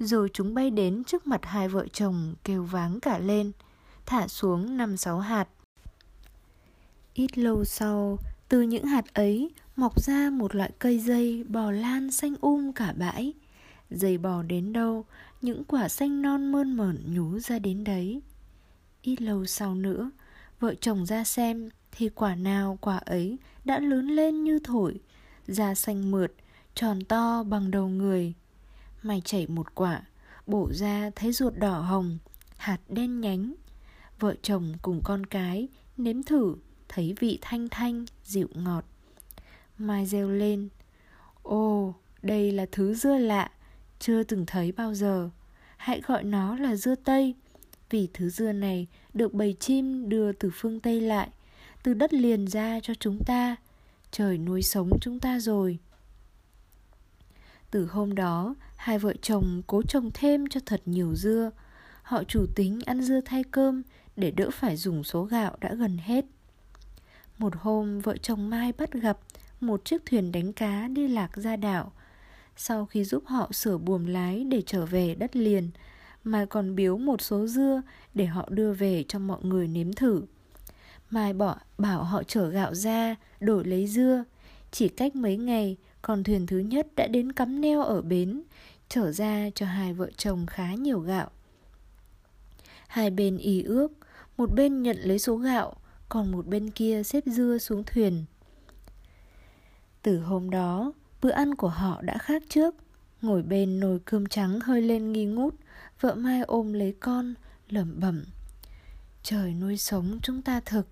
Rồi chúng bay đến trước mặt hai vợ chồng kêu váng cả lên Thả xuống năm sáu hạt. Ít lâu sau, từ những hạt ấy mọc ra một loại cây dây bò lan xanh um cả bãi. Dây bò đến đâu, những quả xanh non mơn mởn nhú ra đến đấy. Ít lâu sau nữa, vợ chồng ra xem thì quả nào quả ấy đã lớn lên như thổi da xanh mượt tròn to bằng đầu người mày chảy một quả bổ ra thấy ruột đỏ hồng hạt đen nhánh. Vợ chồng cùng con cái nếm thử thấy vị thanh thanh dịu ngọt. Mai reo lên "Ô, đây là thứ dưa lạ chưa từng thấy bao giờ. Hãy gọi nó là dưa tây. Vì thứ dưa này được bầy chim đưa từ phương tây lại từ đất liền ra cho chúng ta. Trời nuôi sống chúng ta rồi từ hôm đó, hai vợ chồng cố trồng thêm cho thật nhiều dưa. Họ chủ tính ăn dưa thay cơm để đỡ phải dùng số gạo đã gần hết. Một hôm, vợ chồng mai bắt gặp một chiếc thuyền đánh cá đi lạc ra đảo. Sau khi giúp họ sửa buồm lái để trở về đất liền, mai còn biếu một số dưa để họ đưa về cho mọi người nếm thử. Mai bỏ, bảo họ chở gạo ra, Đổi lấy dưa. Chỉ cách mấy ngày con thuyền thứ nhất đã đến cắm neo ở bến Trở ra cho hai vợ chồng khá nhiều gạo. Hai bên ý ước Một bên nhận lấy số gạo Còn một bên kia xếp dưa xuống thuyền. Từ hôm đó Bữa ăn của họ đã khác trước. Ngồi bên nồi cơm trắng hơi lên nghi ngút Vợ Mai ôm lấy con lẩm bẩm Trời nuôi sống chúng ta thực.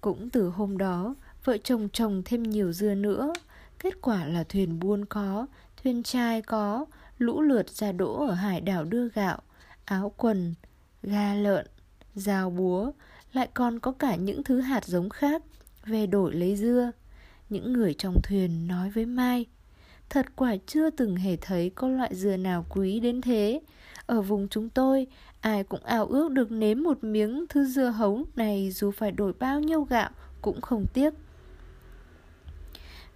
Cũng từ hôm đó, vợ chồng trồng thêm nhiều dưa nữa. Kết quả là thuyền buôn có, thuyền trai có, lũ lượt ra đỗ ở hải đảo đưa gạo, áo quần, ga lợn, dao búa, lại còn có cả những thứ hạt giống khác về đổi lấy dưa. Những người trong thuyền nói với Mai, thật quả chưa từng hề thấy có loại dừa nào quý đến thế. Ở vùng chúng tôi, ai cũng ao ước được nếm một miếng thứ dưa hấu này dù phải đổi bao nhiêu gạo cũng không tiếc.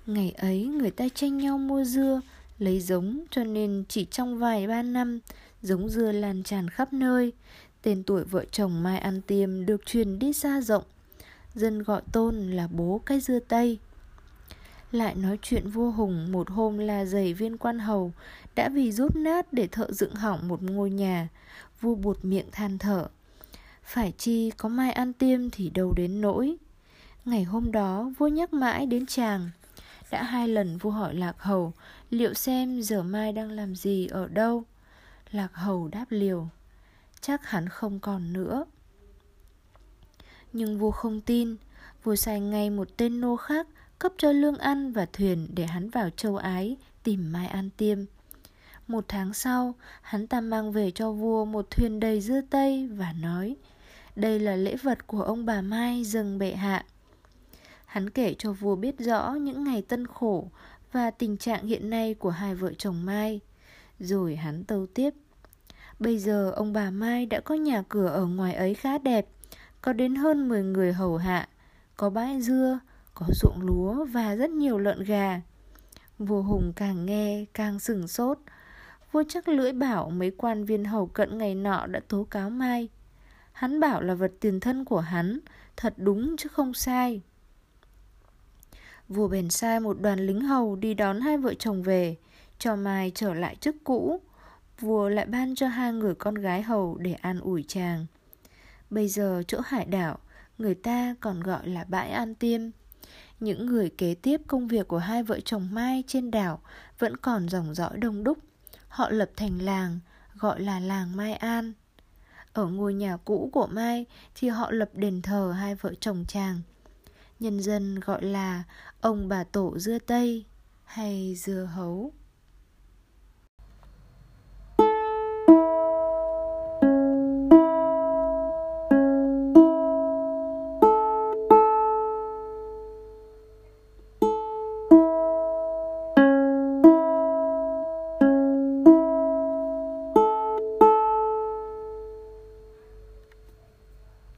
Ngày ấy người ta tranh nhau mua dưa, lấy giống cho nên chỉ trong vài ba năm, giống dưa lan tràn khắp nơi. Tên tuổi vợ chồng Mai An Tiêm được truyền đi xa rộng. Dân gọi tôn là bố cái dưa Tây. Lại nói chuyện vua Hùng một hôm là giày viên quan hầu Đã vì rút nát để thợ dựng hỏng một ngôi nhà Vua buột miệng than thở Phải chi có mai ăn tiêm thì đâu đến nỗi Ngày hôm đó vua nhắc mãi đến chàng đã hai lần vua hỏi Lạc Hầu Liệu xem giờ mai đang làm gì ở đâu Lạc Hầu đáp liều Chắc hắn không còn nữa Nhưng vua không tin Vua sai ngay một tên nô khác cấp cho lương ăn và thuyền để hắn vào châu Ái tìm Mai An Tiêm. Một tháng sau, hắn ta mang về cho vua một thuyền đầy dưa tây và nói Đây là lễ vật của ông bà Mai dâng bệ hạ. Hắn kể cho vua biết rõ những ngày tân khổ và tình trạng hiện nay của hai vợ chồng Mai. Rồi hắn tâu tiếp Bây giờ ông bà Mai đã có nhà cửa ở ngoài ấy khá đẹp Có đến hơn 10 người hầu hạ Có bãi dưa, có ruộng lúa và rất nhiều lợn gà. Vua Hùng càng nghe càng sừng sốt. Vua chắc lưỡi bảo mấy quan viên hầu cận ngày nọ đã tố cáo Mai. Hắn bảo là vật tiền thân của hắn, thật đúng chứ không sai. Vua bèn sai một đoàn lính hầu đi đón hai vợ chồng về, cho Mai trở lại chức cũ. Vua lại ban cho hai người con gái hầu để an ủi chàng. Bây giờ chỗ hải đảo, người ta còn gọi là bãi an tiêm. Những người kế tiếp công việc của hai vợ chồng Mai trên đảo vẫn còn dòng dõi đông đúc. Họ lập thành làng, gọi là làng Mai An. Ở ngôi nhà cũ của Mai thì họ lập đền thờ hai vợ chồng chàng. Nhân dân gọi là ông bà tổ dưa tây hay dưa hấu.